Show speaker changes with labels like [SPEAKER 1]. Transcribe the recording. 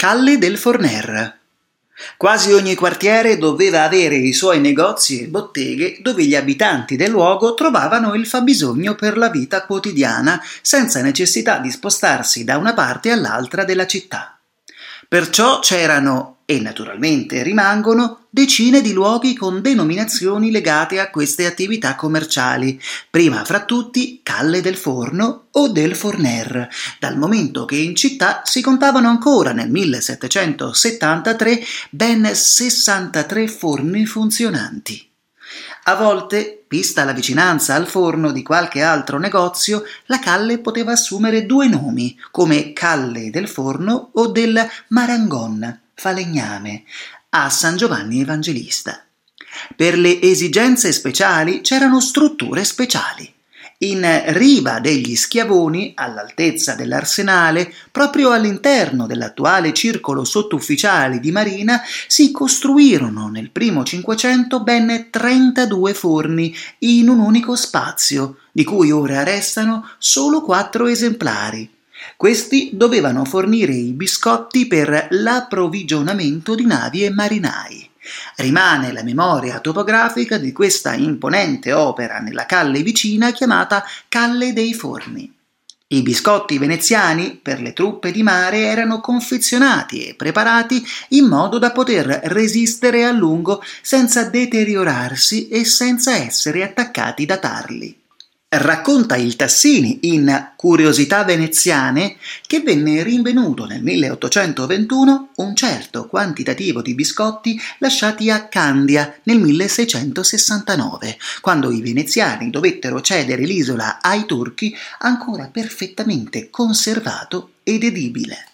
[SPEAKER 1] Calle del Forner. Quasi ogni quartiere doveva avere i suoi negozi e botteghe dove gli abitanti del luogo trovavano il fabbisogno per la vita quotidiana senza necessità di spostarsi da una parte all'altra della città. Perciò c'erano e naturalmente rimangono decine di luoghi con denominazioni legate a queste attività commerciali, prima fra tutti Calle del Forno o del Forner, dal momento che in città si contavano ancora nel 1773 ben 63 forni funzionanti. A volte, vista la vicinanza al forno di qualche altro negozio, la calle poteva assumere due nomi, come Calle del Forno o del Marangon, falegname, a San Giovanni Evangelista. Per le esigenze speciali c'erano strutture speciali. In riva degli Schiavoni, all'altezza dell'arsenale, proprio all'interno dell'attuale circolo sottufficiali di Marina, si costruirono nel primo Cinquecento ben 32 forni in un unico spazio, di cui ora restano solo quattro esemplari questi dovevano fornire i biscotti per l'approvvigionamento di navi e marinai. Rimane la memoria topografica di questa imponente opera nella calle vicina chiamata Calle dei Forni. I biscotti veneziani per le truppe di mare erano confezionati e preparati in modo da poter resistere a lungo senza deteriorarsi e senza essere attaccati da tarli. Racconta il Tassini in Curiosità veneziane che venne rinvenuto nel 1821 un certo quantitativo di biscotti lasciati a Candia nel 1669, quando i veneziani dovettero cedere l'isola ai turchi ancora perfettamente conservato ed edibile.